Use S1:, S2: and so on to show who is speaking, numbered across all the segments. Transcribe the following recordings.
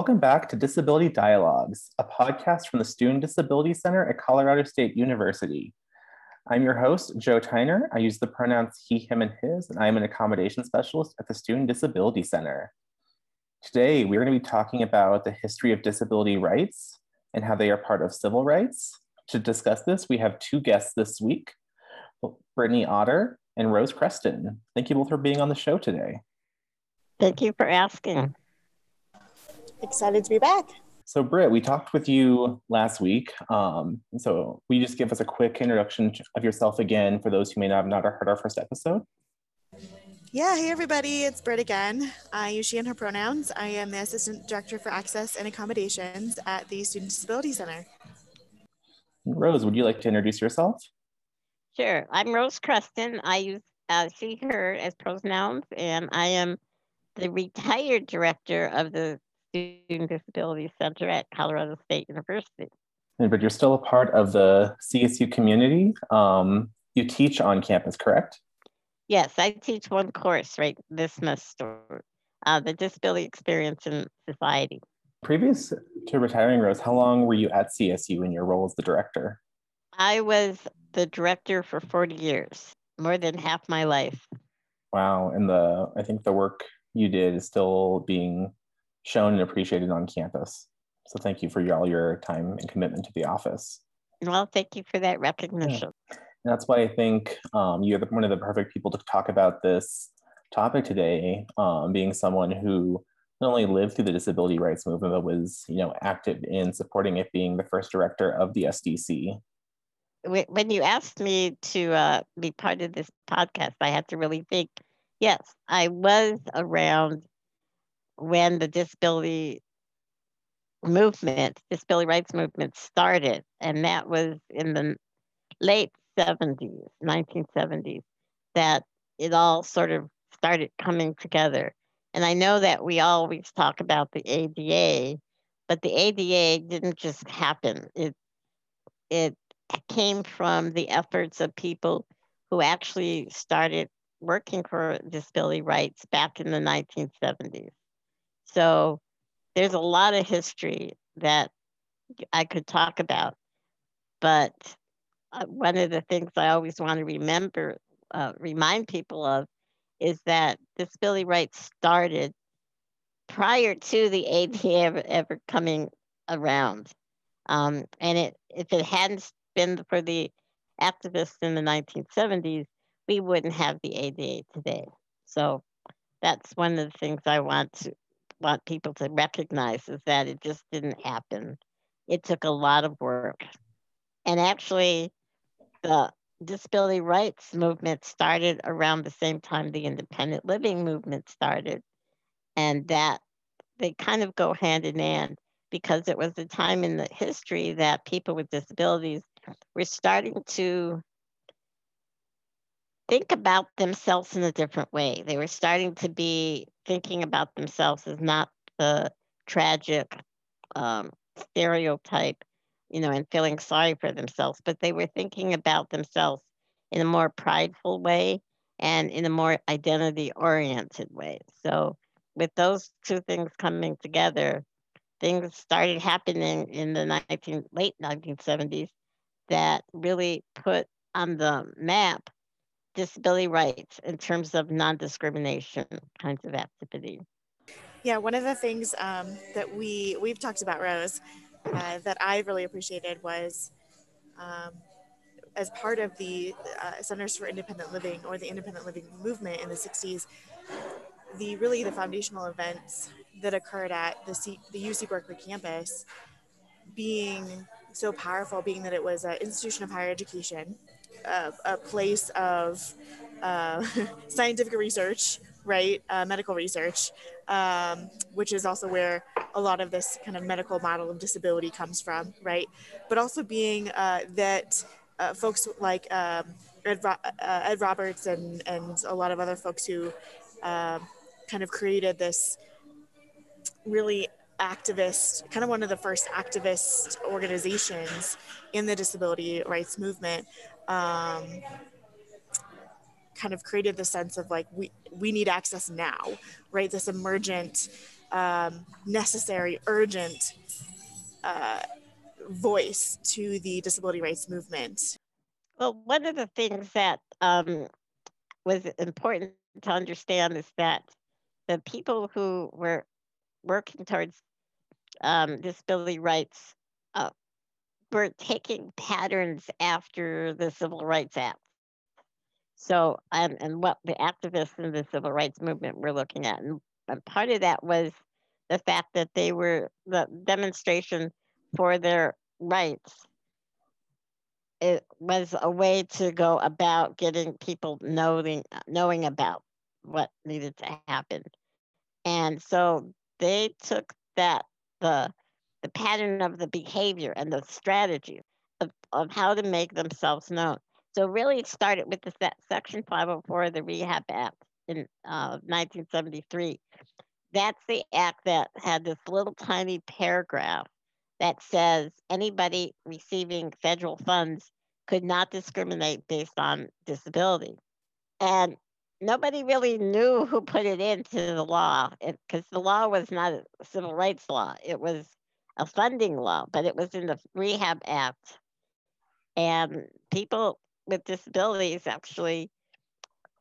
S1: Welcome back to Disability Dialogues, a podcast from the Student Disability Center at Colorado State University. I'm your host, Joe Tyner. I use the pronouns he, him, and his, and I am an accommodation specialist at the Student Disability Center. Today, we're going to be talking about the history of disability rights and how they are part of civil rights. To discuss this, we have two guests this week, Brittany Otter and Rose Kreston. Thank you both for being on the show today.
S2: Thank you for asking.
S3: Excited to be back.
S1: So, Britt, we talked with you last week. Um, so, will you just give us a quick introduction of yourself again for those who may not have not heard our first episode?
S3: Yeah, hey everybody, it's Britt again. I use she and her pronouns. I am the Assistant Director for Access and Accommodations at the Student Disability Center.
S1: Rose, would you like to introduce yourself?
S2: Sure. I'm Rose Kreston. I use uh, she, her as pronouns, and I am the retired director of the Student Disability Center at Colorado State University.
S1: But you're still a part of the CSU community. Um, you teach on campus, correct?
S2: Yes, I teach one course right this semester, uh, the Disability Experience in Society.
S1: Previous to retiring, Rose, how long were you at CSU in your role as the director?
S2: I was the director for 40 years, more than half my life.
S1: Wow. And the I think the work you did is still being shown and appreciated on campus. So thank you for all your time and commitment to the office.
S2: Well, thank you for that recognition.
S1: Yeah. that's why I think um, you're one of the perfect people to talk about this topic today, um, being someone who not only lived through the disability rights movement, but was you know active in supporting it, being the first director of the SDC.
S2: When you asked me to uh, be part of this podcast, I had to really think. Yes, I was around when the disability movement, disability rights movement started, and that was in the late 70s, 1970s, that it all sort of started coming together. And I know that we always talk about the ADA, but the ADA didn't just happen. It it came from the efforts of people who actually started working for disability rights back in the 1970s. So there's a lot of history that I could talk about, but uh, one of the things I always want to remember, uh, remind people of, is that disability rights started prior to the ADA ever, ever coming around. Um, and it, if it hadn't been for the activists in the 1970s, we wouldn't have the ADA today. So that's one of the things I want to want people to recognize is that it just didn't happen. It took a lot of work. And actually, the disability rights movement started around the same time the independent living movement started. And that they kind of go hand in hand because it was a time in the history that people with disabilities were starting to think about themselves in a different way. They were starting to be thinking about themselves as not the tragic um, stereotype, you know, and feeling sorry for themselves, but they were thinking about themselves in a more prideful way and in a more identity oriented way. So, with those two things coming together, things started happening in the 19, late 1970s that really put on the map disability rights in terms of non-discrimination kinds of activity.
S3: Yeah, one of the things um, that we we've talked about, Rose, uh, that I really appreciated was um, as part of the uh, Centers for Independent Living or the Independent Living movement in the '60s. The really the foundational events that occurred at the C, the UC Berkeley campus being so powerful, being that it was an institution of higher education a, a place of uh, scientific research, right? Uh, medical research, um, which is also where a lot of this kind of medical model of disability comes from, right? But also being uh, that uh, folks like um, Ed, Ro- uh, Ed, Roberts and, and a lot of other folks who um, kind of created this really activist, kind of one of the first activist organizations in the disability rights movement, um, kind of created the sense of like we we need access now, right? This emergent um, necessary, urgent uh, voice to the disability rights movement.
S2: Well, one of the things that um, was important to understand is that the people who were working towards um, disability rights uh, were taking patterns after the Civil Rights Act. So, and, and what the activists in the civil rights movement were looking at. And, and part of that was the fact that they were the demonstration for their rights. It was a way to go about getting people knowing knowing about what needed to happen. And so they took that the the pattern of the behavior and the strategy of, of how to make themselves known. So really it started with the section 504 of the Rehab Act in uh, 1973. That's the act that had this little tiny paragraph that says anybody receiving federal funds could not discriminate based on disability. And nobody really knew who put it into the law because the law was not a civil rights law. It was a funding law, but it was in the Rehab Act. And people with disabilities actually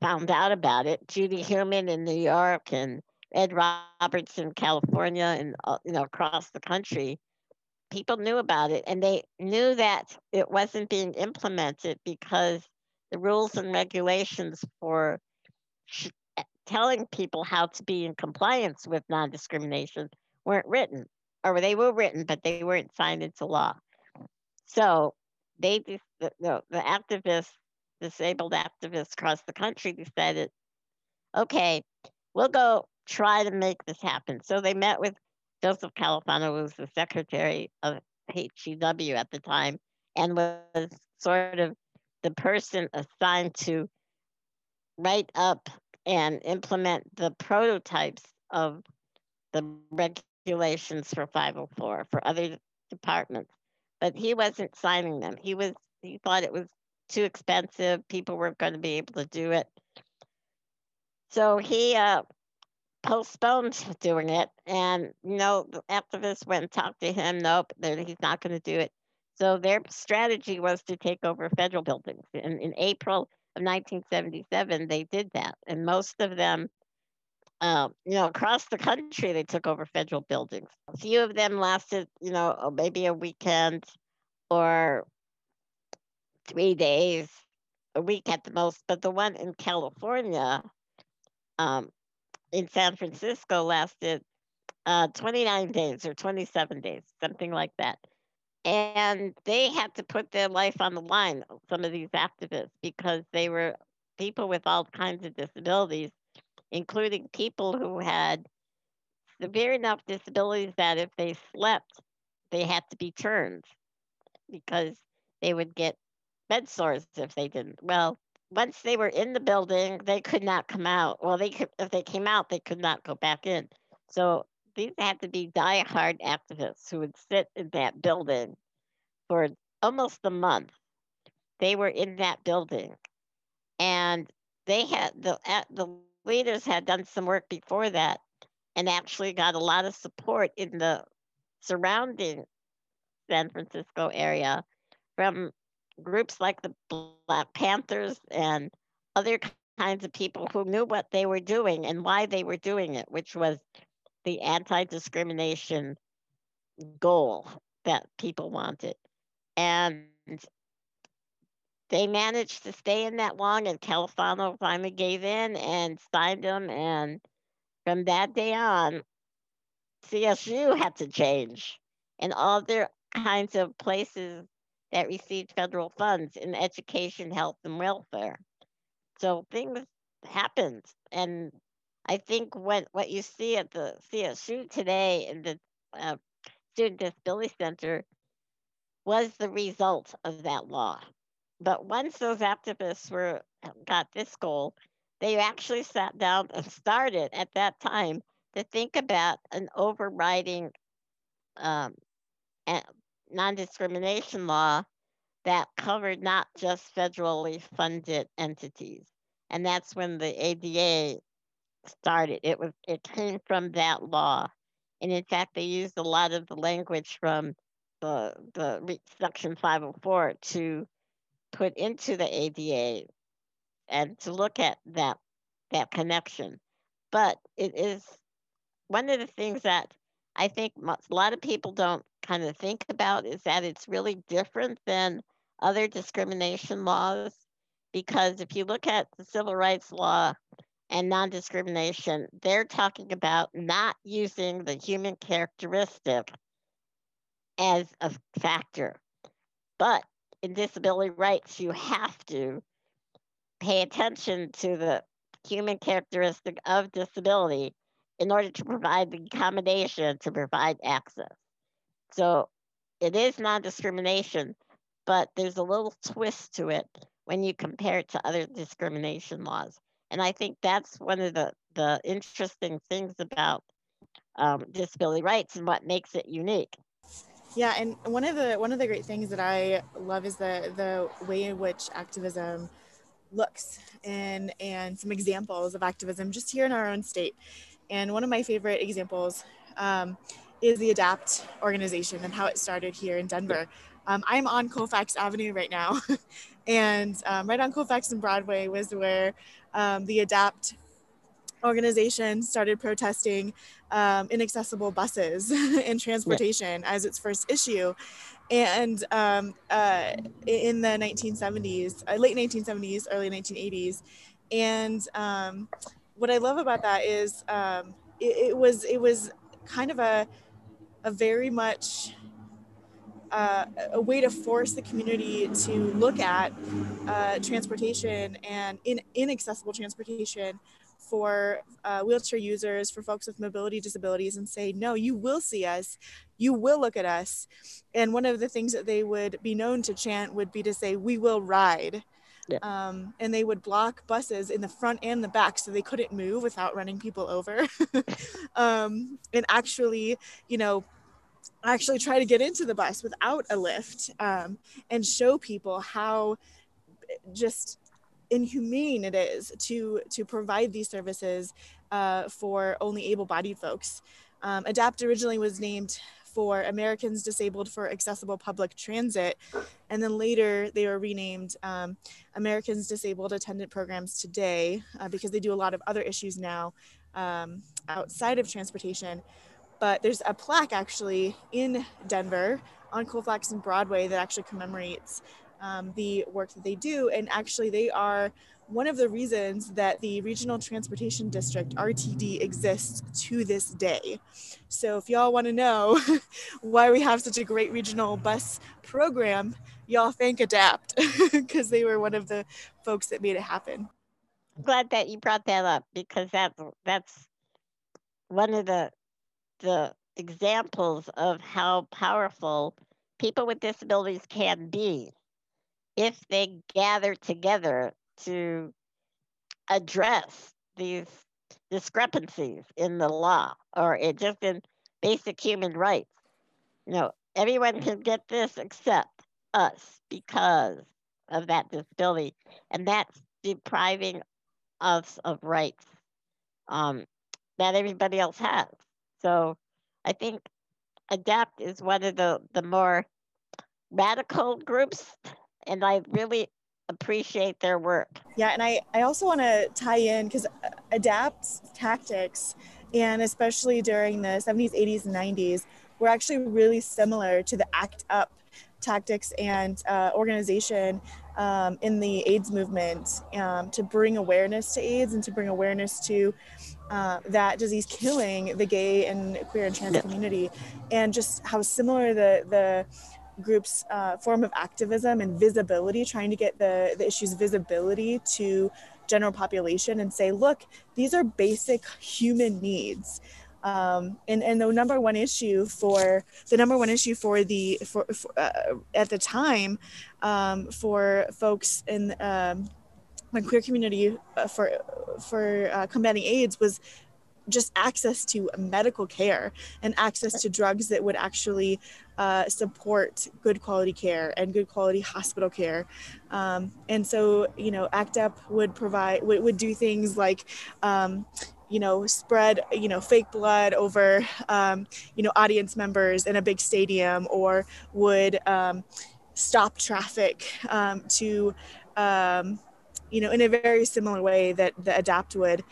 S2: found out about it. Judy Heumann in New York and Ed Roberts in California and uh, you know across the country, people knew about it, and they knew that it wasn't being implemented because the rules and regulations for telling people how to be in compliance with non-discrimination weren't written, or they were written, but they weren't signed into law. So they the, the, the activists, disabled activists across the country decided, okay, we'll go try to make this happen. So they met with Joseph Califano, who was the secretary of HEW at the time, and was sort of the person assigned to write up and implement the prototypes of the regulations for 504 for other departments but he wasn't signing them. He was he thought it was too expensive. People weren't going to be able to do it. So he uh, postponed doing it. And, you know, the activists went and talked to him. Nope, he's not going to do it. So their strategy was to take over federal buildings. And in April of 1977, they did that. And most of them, uh, you know, across the country, they took over federal buildings. A few of them lasted, you know, maybe a weekend or three days, a week at the most. But the one in California, um, in San Francisco, lasted uh, 29 days or 27 days, something like that. And they had to put their life on the line, some of these activists, because they were people with all kinds of disabilities, including people who had severe enough disabilities that if they slept, they had to be turned because they would get bed sores if they didn't. Well, once they were in the building, they could not come out. Well, they could if they came out, they could not go back in. So these had to be die-hard activists who would sit in that building for almost a month. They were in that building, and they had the at the leaders had done some work before that, and actually got a lot of support in the surrounding San Francisco area from groups like the Black Panthers and other kinds of people who knew what they were doing and why they were doing it, which was the anti discrimination goal that people wanted. And they managed to stay in that long, and Califano finally gave in and signed them. And from that day on, CSU had to change, and all their kinds of places that received federal funds in education, health, and welfare. So things happened. And I think what, what you see at the CSU today in the uh, Student Disability Center was the result of that law. But once those activists were got this goal, they actually sat down and started at that time to think about an overriding um, non discrimination law that covered not just federally funded entities. And that's when the ADA started. It was it came from that law. And in fact, they used a lot of the language from the, the Section 504 to put into the ADA and to look at that that connection. But it is one of the things that I think a lot of people don't kind of think about is that it's really different than other discrimination laws. Because if you look at the civil rights law and non discrimination, they're talking about not using the human characteristic as a factor. But in disability rights, you have to pay attention to the human characteristic of disability in order to provide the accommodation to provide access. So it is non discrimination, but there's a little twist to it when you compare it to other discrimination laws. And I think that's one of the, the interesting things about um, disability rights and what makes it unique.
S3: Yeah, and one of the one of the great things that I love is the the way in which activism looks and and some examples of activism just here in our own state. And one of my favorite examples um, is the ADAPT organization and how it started here in Denver. Um, I'm on Colfax Avenue right now, and um, right on Colfax and Broadway was where um, the ADAPT organization started protesting um, inaccessible buses and transportation yeah. as its first issue. And um, uh, in the 1970s, uh, late 1970s, early 1980s. And um, what I love about that is um, it, it, was it was kind of a, a very much uh, a way to force the community to look at uh, transportation and in, inaccessible transportation for uh, wheelchair users, for folks with mobility disabilities, and say, no, you will see us, you will look at us. And one of the things that they would be known to chant would be to say, we will ride. Yeah. Um, and they would block buses in the front and the back so they couldn't move without running people over. um, and actually, you know, actually try to get into the bus without a lift um, and show people how just inhumane it is to to provide these services uh, for only able-bodied folks. Um, ADAPT originally was named for Americans Disabled for Accessible Public Transit, and then later they were renamed um, Americans Disabled Attendant Programs Today uh, because they do a lot of other issues now um, outside of transportation. But there's a plaque actually in Denver on Colfax and Broadway that actually commemorates um, the work that they do. And actually, they are one of the reasons that the Regional Transportation District, RTD, exists to this day. So, if y'all want to know why we have such a great regional bus program, y'all thank ADAPT because they were one of the folks that made it happen.
S2: Glad that you brought that up because that's that's one of the the examples of how powerful people with disabilities can be if they gather together to address these discrepancies in the law or just in basic human rights. You know, everyone can get this except us because of that disability. And that's depriving us of rights um, that everybody else has. So I think ADAPT is one of the, the more radical groups and I really appreciate their work.
S3: Yeah, and I, I also want to tie in because ADAPT tactics, and especially during the 70s, 80s, and 90s, were actually really similar to the ACT UP tactics and uh, organization um, in the AIDS movement um, to bring awareness to AIDS and to bring awareness to uh, that disease killing the gay and queer and trans community, and just how similar the the groups uh, form of activism and visibility trying to get the, the issues visibility to general population and say look these are basic human needs. Um, and and the number one issue for the number one issue for the for, for uh, at the time um, for folks in um, the queer community uh, for for uh, combating AIDS was just access to medical care and access to drugs that would actually uh, support good quality care and good quality hospital care. Um, and so, you know, ACT UP would provide, would, would do things like, um, you know, spread, you know, fake blood over, um, you know, audience members in a big stadium or would um, stop traffic um, to, um, you know, in a very similar way that the ADAPT would.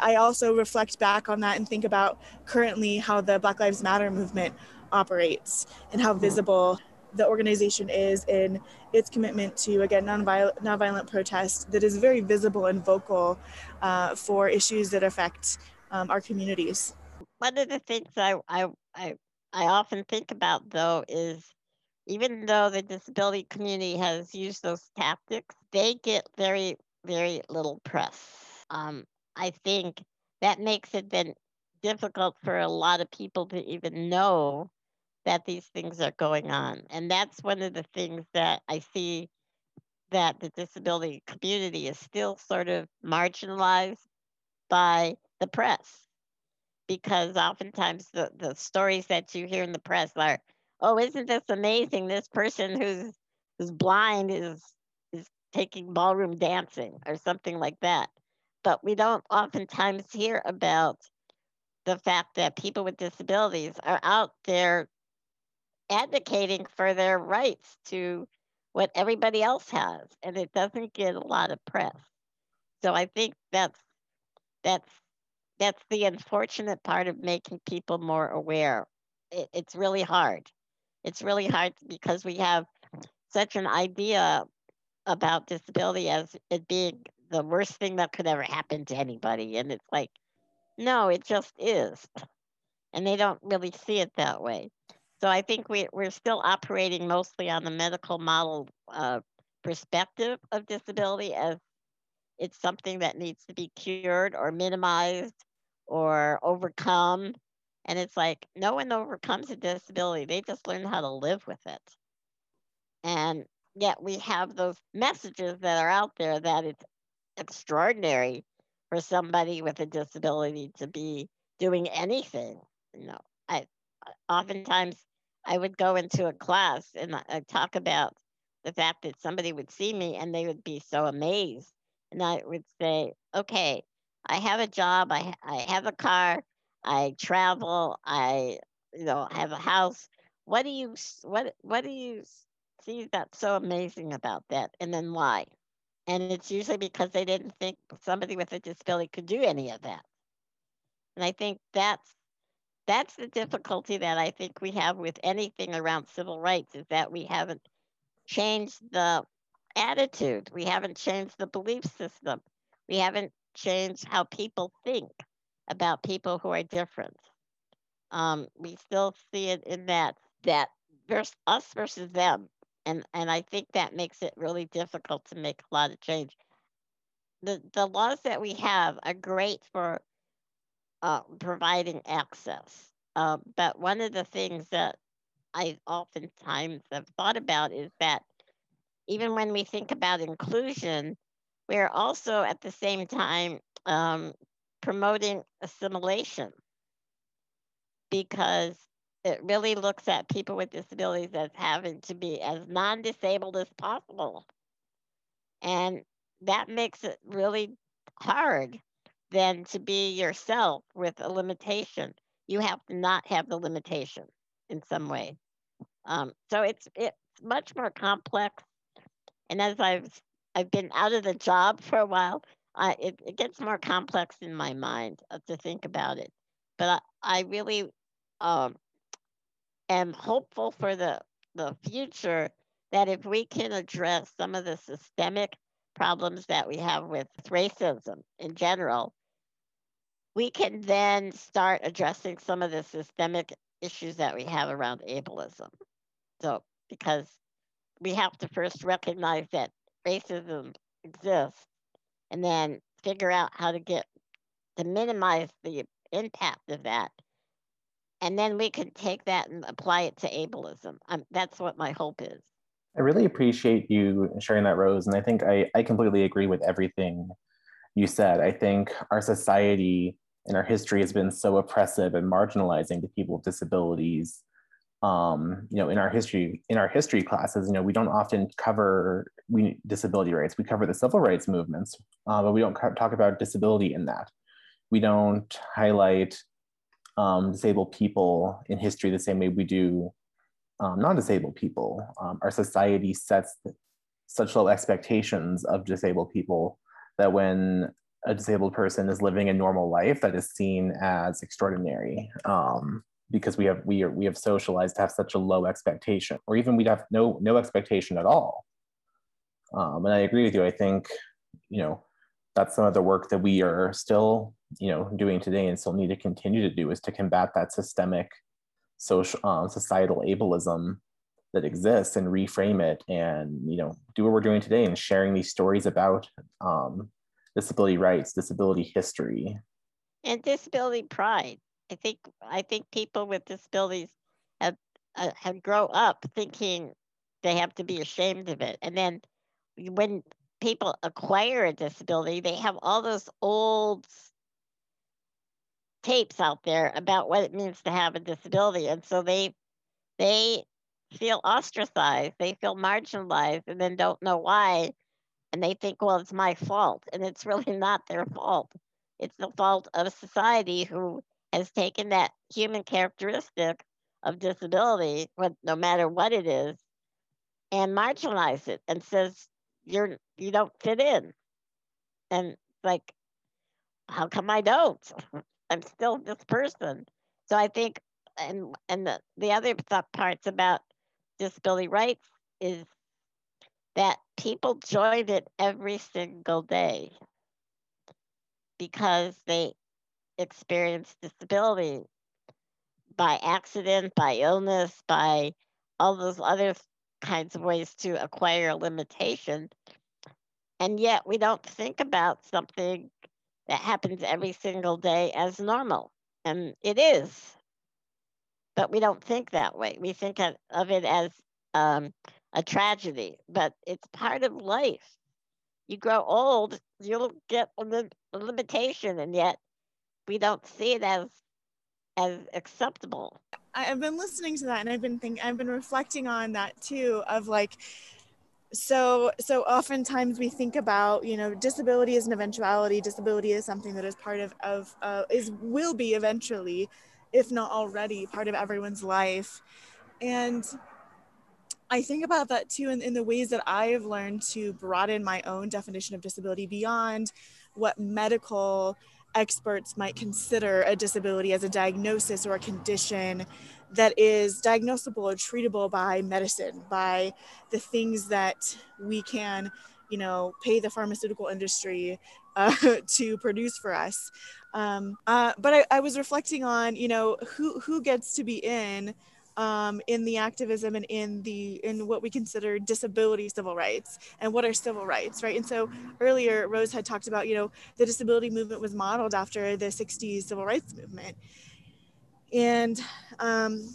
S3: I also reflect back on that and think about currently how the Black Lives Matter movement operates and how visible the organization is in its commitment to again nonviolent, nonviolent protest that is very visible and vocal uh, for issues that affect um, our communities.
S2: One of the things I, I, I, I often think about though is even though the disability community has used those tactics, they get very, very little press. Um, I think that makes it then difficult for a lot of people to even know that these things are going on. And that's one of the things that I see that the disability community is still sort of marginalized by the press. Because oftentimes the, the stories that you hear in the press are, oh, isn't this amazing? This person who's who's blind is is taking ballroom dancing or something like that. But we don't oftentimes hear about the fact that people with disabilities are out there advocating for their rights to what everybody else has and it doesn't get a lot of press. So i think that's that's that's the unfortunate part of making people more aware. It, it's really hard. It's really hard because we have such an idea about disability as it being the worst thing that could ever happen to anybody and it's like no it just is. And they don't really see it that way so I think we, we're still operating mostly on the medical model uh, perspective of disability as it's something that needs to be cured or minimized or overcome. And it's like no one overcomes a disability, they just learn how to live with it. And yet we have those messages that are out there that it's extraordinary for somebody with a disability to be doing anything. You know, I oftentimes I would go into a class and I talk about the fact that somebody would see me and they would be so amazed. And I would say, okay, I have a job, I, I have a car, I travel, I you know have a house. What do you what what do you see that's so amazing about that? And then why? And it's usually because they didn't think somebody with a disability could do any of that. And I think that's that's the difficulty that I think we have with anything around civil rights is that we haven't changed the attitude. We haven't changed the belief system. We haven't changed how people think about people who are different. Um, we still see it in that that versus us versus them, and and I think that makes it really difficult to make a lot of change. The the laws that we have are great for uh, providing access. Uh, but one of the things that I oftentimes have thought about is that even when we think about inclusion, we're also at the same time um, promoting assimilation because it really looks at people with disabilities as having to be as non disabled as possible. And that makes it really hard than to be yourself with a limitation. You have to not have the limitation in some way. Um, so it's it's much more complex. And as I've I've been out of the job for a while, it, it gets more complex in my mind uh, to think about it. But I, I really um, am hopeful for the the future that if we can address some of the systemic problems that we have with racism in general, we can then start addressing some of the systemic issues that we have around ableism. So, because we have to first recognize that racism exists and then figure out how to get to minimize the impact of that. And then we can take that and apply it to ableism. Um, that's what my hope is.
S1: I really appreciate you sharing that, Rose. And I think I, I completely agree with everything you said. I think our society and our history has been so oppressive and marginalizing to people with disabilities. Um, you know, in our history, in our history classes, you know, we don't often cover we disability rights. We cover the civil rights movements, uh, but we don't talk about disability in that. we don't highlight um, disabled people in history the same way we do um, non-disabled people. Um, our society sets such low expectations of disabled people that when a disabled person is living a normal life, that is seen as extraordinary um, because we have we are we have socialized to have such a low expectation, or even we'd have no no expectation at all. Um, and I agree with you. I think you know that's some of the work that we are still you know doing today and still need to continue to do is to combat that systemic social um, societal ableism that exists and reframe it and you know do what we're doing today and sharing these stories about um, disability rights disability history.
S2: And disability pride. I think i think people with disabilities have uh, have grow up thinking they have to be ashamed of it. And then when people acquire a disability they have all those old tapes out there about what it means to have a disability. And so they they feel ostracized they feel marginalized and then don't know why and they think well it's my fault and it's really not their fault. It's the fault of society who has taken that human characteristic of disability no matter what it is and marginalized it and says you're you don't fit in. And like how come i don't? I'm still this person. So I think, and and the, the other parts about disability rights is that people join it every single day because they experience disability by accident, by illness, by all those other kinds of ways to acquire limitation. And yet we don't think about something that happens every single day as normal. And it is. But we don't think that way. We think of it as um, a tragedy, but it's part of life. You grow old, you'll get a, li- a limitation, and yet we don't see it as as acceptable.
S3: I've been listening to that, and I've been thinking, I've been reflecting on that too. Of like, so so oftentimes we think about you know disability is an eventuality disability is something that is part of of uh, is will be eventually if not already part of everyone's life. And i think about that too in, in the ways that i have learned to broaden my own definition of disability beyond what medical experts might consider a disability as a diagnosis or a condition that is diagnosable or treatable by medicine, by the things that we can, you know, pay the pharmaceutical industry uh, to produce for us. Um, uh, but I, I, was reflecting on, you know, who who gets to be in. Um, in the activism and in the in what we consider disability civil rights and what are civil rights right and so earlier rose had talked about you know the disability movement was modeled after the 60s civil rights movement and um,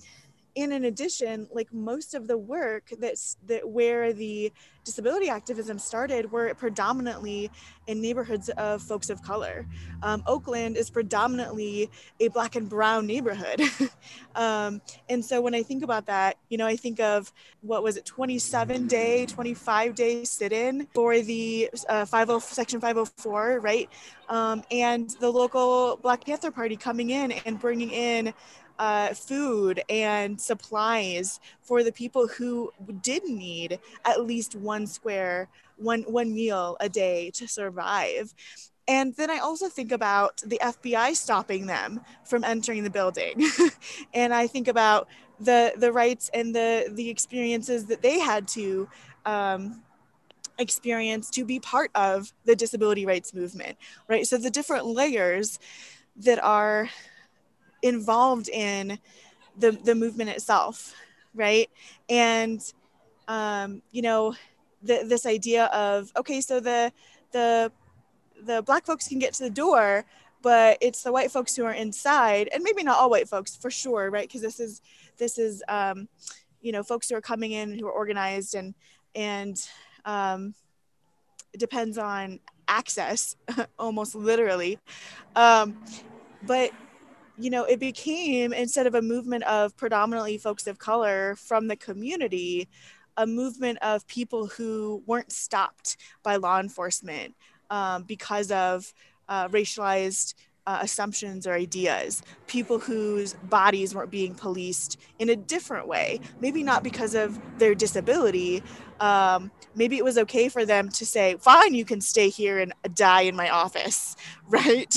S3: and in addition like most of the work that's that where the disability activism started were predominantly in neighborhoods of folks of color. Um, oakland is predominantly a black and brown neighborhood. Um, and so when i think about that you know i think of what was it 27 day 25 day sit-in for the uh, 50 section 504 right? Um, and the local black panther party coming in and bringing in uh, food and supplies for the people who did need at least one square, one one meal a day to survive. And then I also think about the FBI stopping them from entering the building. and I think about the the rights and the the experiences that they had to um, experience to be part of the disability rights movement, right? So the different layers that are involved in the the movement itself right? And um, you know the, this idea of okay so the the the black folks can get to the door but it's the white folks who are inside and maybe not all white folks for sure right? Because this is this is um, you know folks who are coming in who are organized and and um, depends on access almost literally. Um, but you know, it became instead of a movement of predominantly folks of color from the community, a movement of people who weren't stopped by law enforcement um, because of uh, racialized uh, assumptions or ideas, people whose bodies weren't being policed in a different way. Maybe not because of their disability. Um, maybe it was okay for them to say, fine, you can stay here and die in my office, right?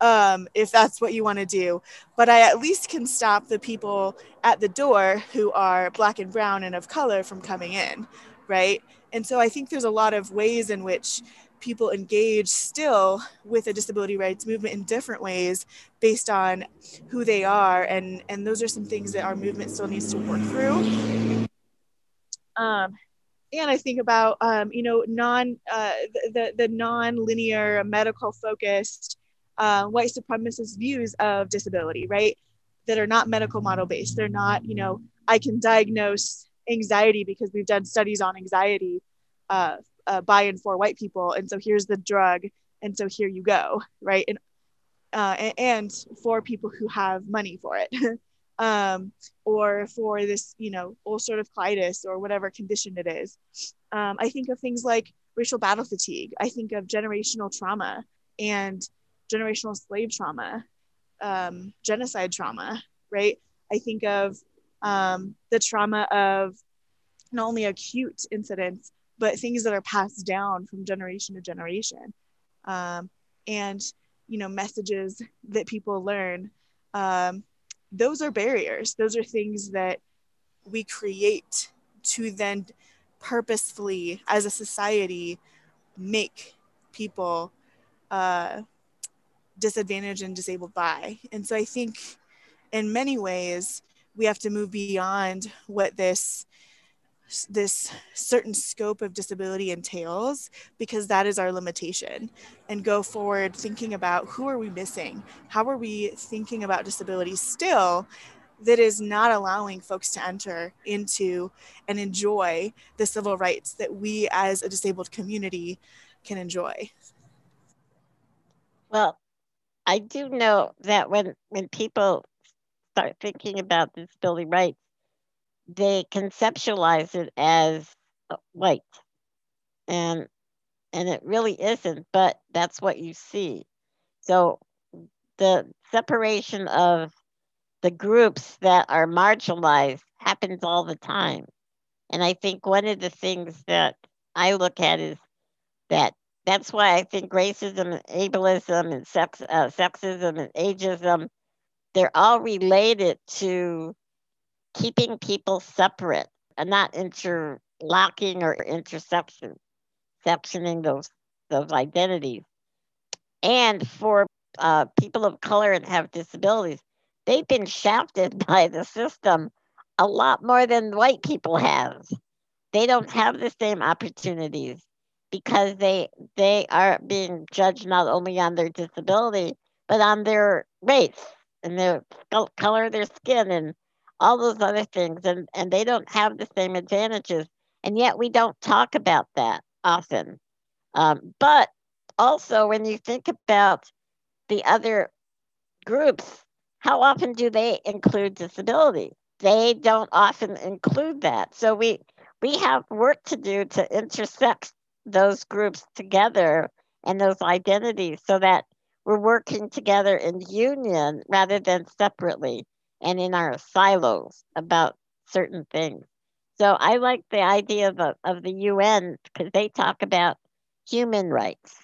S3: um, if that's what you want to do. But I at least can stop the people at the door who are black and brown and of color from coming in, right? And so I think there's a lot of ways in which people engage still with the disability rights movement in different ways based on who they are and and those are some things that our movement still needs to work through um, and i think about um, you know non uh, the, the non-linear medical focused uh, white supremacist views of disability right? That are not medical model based they're not you know i can diagnose anxiety because we've done studies on anxiety uh, uh, by and for white people and so here's the drug and so here you go right? And uh, and for people who have money for it um, or for this you know ulcerative colitis or whatever condition it is. Um, i think of things like racial battle fatigue. I think of generational trauma and generational slave trauma um, genocide trauma right? I think of um, the trauma of not only acute incidents but things that are passed down from generation to generation. Um, and you know messages that people learn um, those are barriers. Those are things that we create to then purposefully as a society make people uh, disadvantaged and disabled by. And so i think in many ways we have to move beyond what this this certain scope of disability entails because that is our limitation and go forward thinking about who are we missing? How are we thinking about disability still that is not allowing folks to enter into and enjoy the civil rights that we as a disabled community can enjoy?
S2: Well i do know that when when people start thinking about disability rights they conceptualize it as uh, white. And and it really isn't but that's what you see. So the separation of the groups that are marginalized happens all the time. And i think one of the things that i look at is that that's why i think racism and ableism and sex, uh, sexism and ageism they're all related to keeping people separate and not interlocking or interception, sectioning those those identities. And for uh, people of color and have disabilities, they've been shafted by the system a lot more than white people have. They don't have the same opportunities because they they are being judged not only on their disability but on their race and their color of their skin and all those other things, and, and they don't have the same advantages. And yet we don't talk about that often. Um, but also, when you think about the other groups, how often do they include disability? They don't often include that. So we we have work to do to intersect those groups together and those identities so that we're working together in union rather than separately and in our silos about certain things. So I like the idea of, of the UN because they talk about human rights.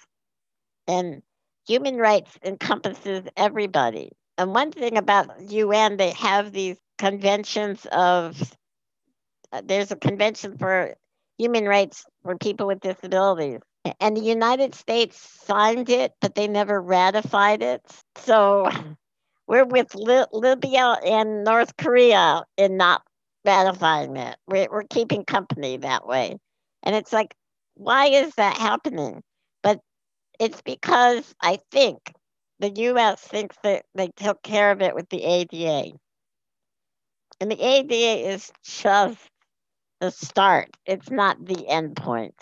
S2: And human rights encompasses everybody. And one thing about UN, they have these conventions of, uh, there's a convention for human rights for people with disabilities. And the United States signed it, but they never ratified it. So we're with Li- Libya and North Korea in not ratifying it. We're, we're keeping company that way. And it's like, why is that happening? But it's because I think the US thinks that they took care of it with the ADA. And the ADA is just the start, it's not the end point.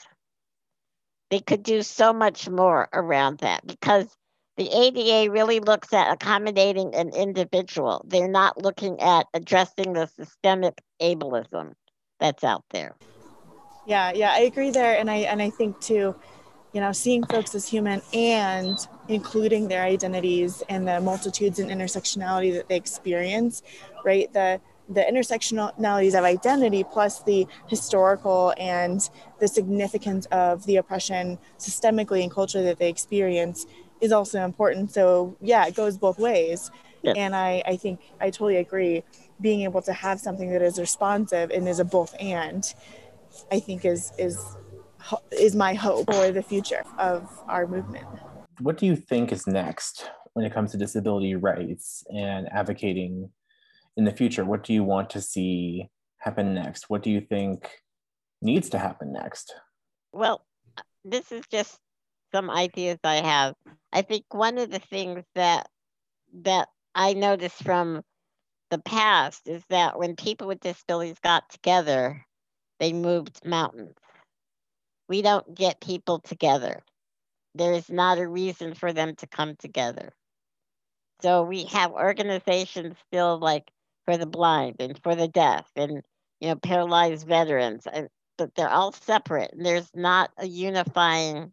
S2: They could do so much more around that because the ADA really looks at accommodating an individual. They're not looking at addressing the systemic ableism that's out there.
S3: Yeah, yeah, I agree there, and I and I think too, you know, seeing folks as human and including their identities and the multitudes and intersectionality that they experience, right? The the intersectionalities of identity plus the historical and the significance of the oppression systemically and culturally that they experience is also important. So yeah, it goes both ways. Yeah. And I, I think I totally agree. Being able to have something that is responsive and is a both and, I think is is is my hope for the future of our movement.
S1: What do you think is next when it comes to disability rights and advocating in the future? What do you want to see happen next? What do you think needs to happen next?
S2: Well, this is just some ideas I have. I think one of the things that that I noticed from the past is that when people with disabilities got together, they moved mountains. We don't get people together. There is not a reason for them to come together. So we have organizations still like for the blind and for the deaf and you know paralyzed veterans, but they're all separate. And there's not a unifying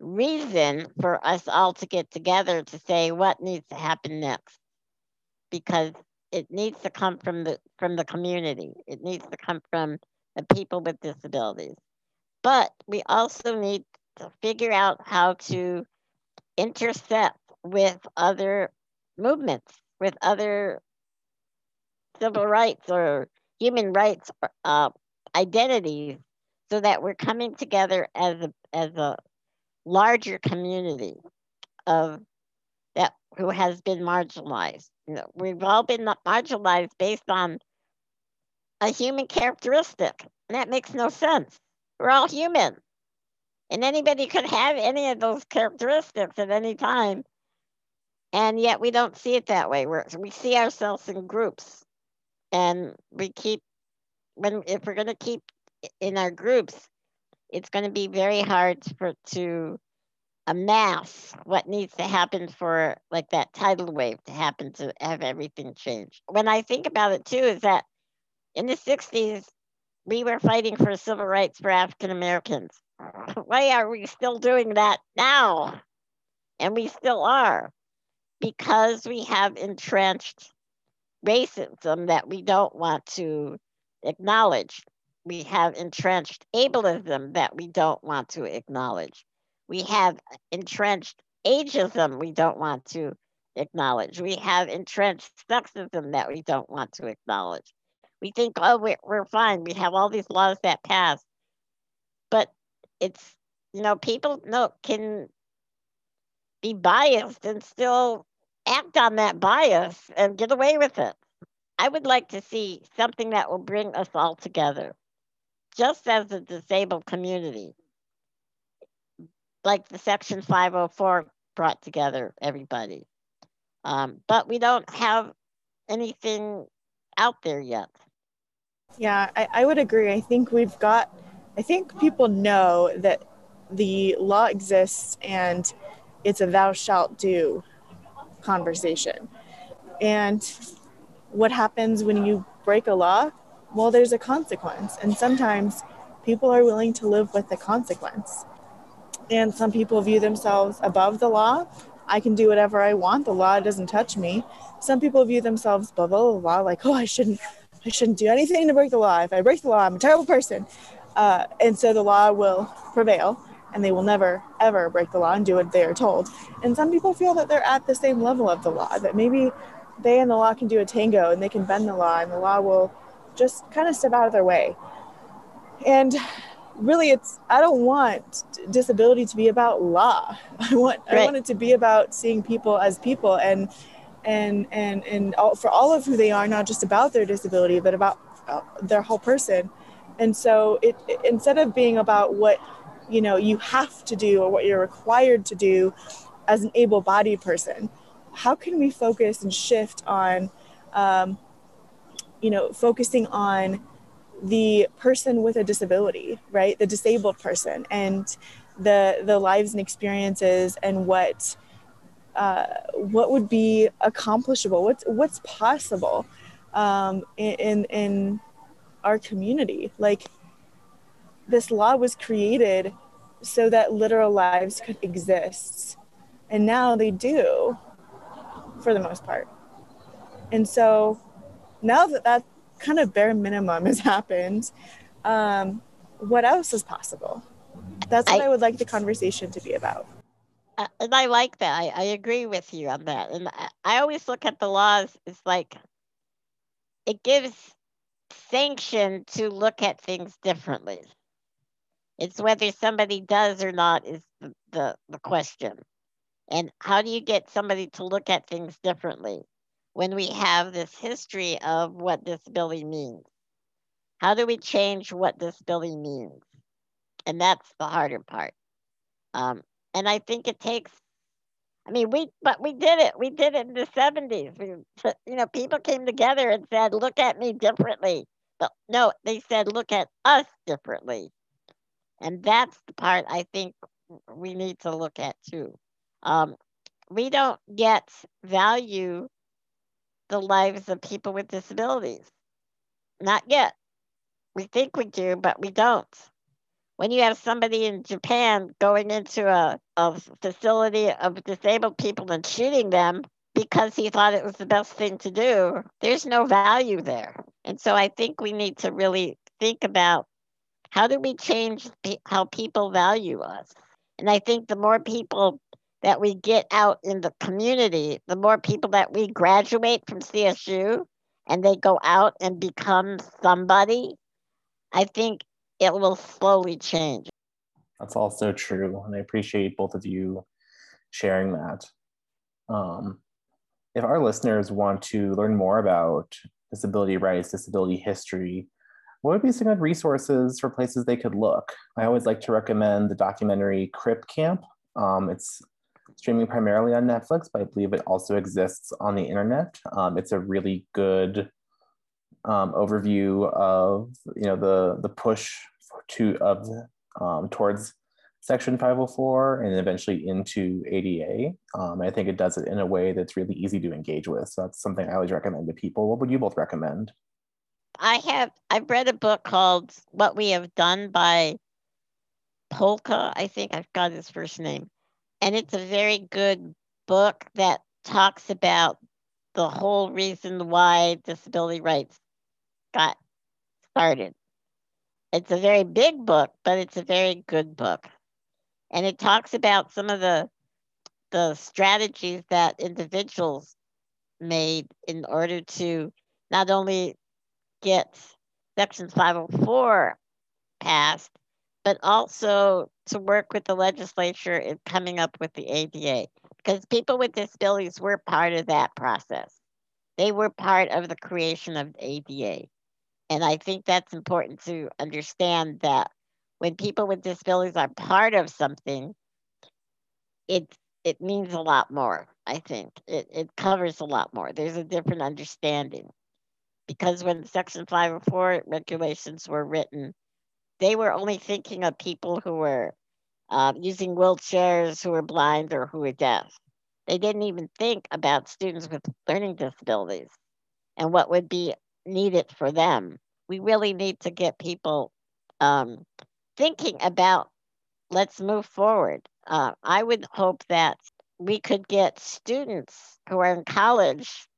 S2: reason for us all to get together to say what needs to happen next. Because it needs to come from the from the community. It needs to come from the people with disabilities. But we also need to figure out how to intercept with other movements with other civil rights or human rights uh, identities so that we're coming together as a as a larger community of that who has been marginalized. You know, we've all been marginalized based on a human characteristic, and that makes no sense. We're all human, and anybody could have any of those characteristics at any time, and yet we don't see it that way. We're, we see ourselves in groups, and we keep when if we're going to keep in our groups it's going to be very hard for to amass what needs to happen for like that tidal wave to happen to have everything change. When I think about it too, is that in the 60s, we were fighting for civil rights for African Americans. Why are we still doing that now? And we still are because we have entrenched racism that we don't want to acknowledge we have entrenched ableism that we don't want to acknowledge. We have entrenched ageism we don't want to acknowledge. We have entrenched sexism that we don't want to acknowledge. We think, oh, we're, we're fine. We have all these laws that pass. But it's, you know, people know, can be biased and still act on that bias and get away with it. I would like to see something that will bring us all together just as a disabled community, like the Section 504 brought together everybody. Um, but we don't have anything out there yet.
S3: Yeah, I, I would agree. I think we've got, I think people know that the law exists and it's a thou shalt do conversation. And what happens when you break a law? Well, there's a consequence. And sometimes people are willing to live with the consequence. And some people view themselves above the law. I can do whatever I want. The law doesn't touch me. Some people view themselves above the law, like, oh, I shouldn't, I shouldn't do anything to break the law. If I break the law, I'm a terrible person. Uh, and so the law will prevail and they will never ever break the law and do what they are told. And some people feel that they're at the same level of the law, that maybe they and the law can do a tango and they can bend the law and the law will just kind of step out of their way. And really it's I don't want disability to be about law. I want right. I want it to be about seeing people as people and and and and all, for all of who they are, not just about their disability, but about uh, their whole person. And so it, it instead of being about what you know you have to do or what you're required to do as an able-bodied person, how can we focus and shift on um, you know, focusing on the person with a disability, right? The disabled person and the the lives and experiences and what uh, what would be accomplishable, what's what's possible um, in in our community. Like this law was created so that literal lives could exist. And now they do for the most part. And so now that that kind of bare minimum has happened, um, what else is possible? That's what I, I would like the conversation to be about.
S2: Uh, and I like that. I, I agree with you on that. And I, I always look at the laws as like it gives sanction to look at things differently. It's whether somebody does or not is the, the, the question. And how do you get somebody to look at things differently when we have this history of what disability means? How do we change what disability means? And that's the harder part. Um, and I think it takes, I mean, we, but we did it. We did it in the 70s. We, you know, people came together and said, look at me differently. But no, they said, look at us differently. And that's the part I think we need to look at too. Um, we don't get value the lives of people with disabilities. Not yet. We think we do, but we don't. When you have somebody in Japan going into a, a facility of disabled people and shooting them because he thought it was the best thing to do, there's no value there. And so I think we need to really think about how do we change how people value us? And I think the more people that we get out in the community, the more people that we graduate from CSU and they go out and become somebody, I think it will slowly change.
S1: That's also true. And I appreciate both of you sharing that. Um, if our listeners want to learn more about disability rights, disability history, what would be some good resources for places they could look? I always like to recommend the documentary Crip Camp. Um, it's streaming primarily on Netflix, but I believe it also exists on the internet. Um, it's a really good um, overview of you know the the push to of um, towards Section 504 and eventually into ADA. Um, I think it does it in a way that's really easy to engage with. So that's something I always recommend to people. What would you both recommend?
S2: I have I've read a book called What We Have Done by Pelka. I think I've got his first name. And it's a very good book that talks about the whole reason why disability rights got started. It's a very big book, but it's a very good book. And it talks about some of the the strategies that individuals made in order to not only get Section 504 passed, but also to work with the legislature in coming up with the ADA. Because people with disabilities were part of that process. They were part of the creation of the ADA. And I think that's important to understand that when people with disabilities are part of something, it it means a lot more. I think it, it covers a lot more. There's a different understanding because when Section 504 regulations were written, they were only thinking of people who were uh, using wheelchairs, who were blind, or who were deaf. They didn't even think about students with learning disabilities and what would be needed for them. We really need to get people um, thinking about let's move forward. Uh, I would hope that we could get students who are in college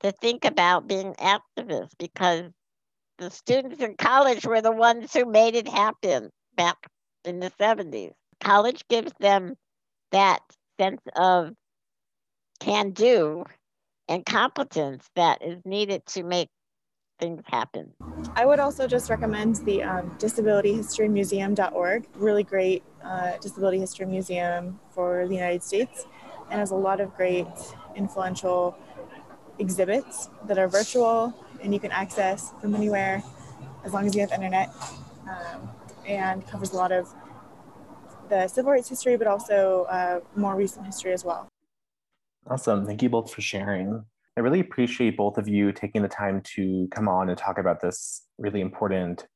S2: to think about being activists because the students in college were the ones who made it happen back in the 70s. College gives them that sense of can do and competence that is needed to make things happen.
S3: I would also just recommend the um, disabilityhistorymuseum.org, really great uh, disability history museum for the United States, and has a lot of great influential exhibits that are virtual and you can access from anywhere as long as you have internet um, and covers a lot of the civil rights history but also uh, more recent history as well.
S1: Awesome. Thank you both for sharing. I really appreciate both of you taking the time to come on and talk about this really important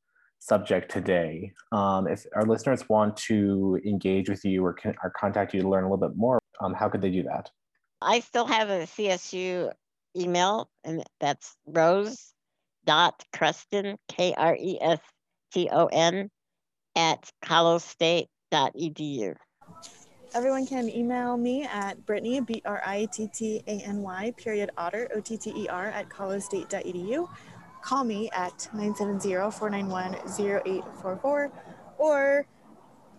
S1: subject today. Um, if our listeners want to engage with you or, can, or contact you to learn a little bit more um, how could they do that?
S2: I still have a CSU email, and that's rose dot K R E S T O N, at colostate.edu.
S3: Everyone can email me at Brittany, B R I T T A N Y, period otter, O T T E R, at colostate.edu. Call me at 970 491 0844, or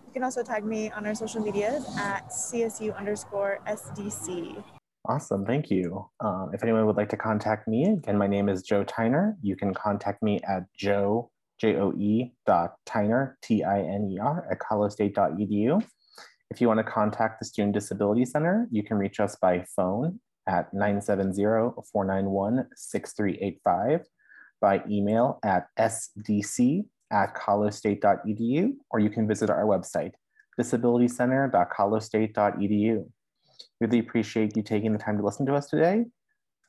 S3: you can also tag me on our social medias at CSU underscore SDC.
S1: Awesome, thank you. Um, if anyone would like to contact me, again, my name is Joe Tiner. You can contact me at joe, J-O-E dot Tiner, T-I-N-E-R, at colostate.edu. If you want to contact the Student Disability Center, you can reach us by phone at 970-491-6385, by email at sdc at colostate.edu, or you can visit our website, disabilitycenter.colostate.edu. Really appreciate you taking the time to listen to us today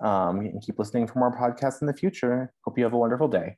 S1: um, and keep listening for more podcasts in the future. Hope you have a wonderful day.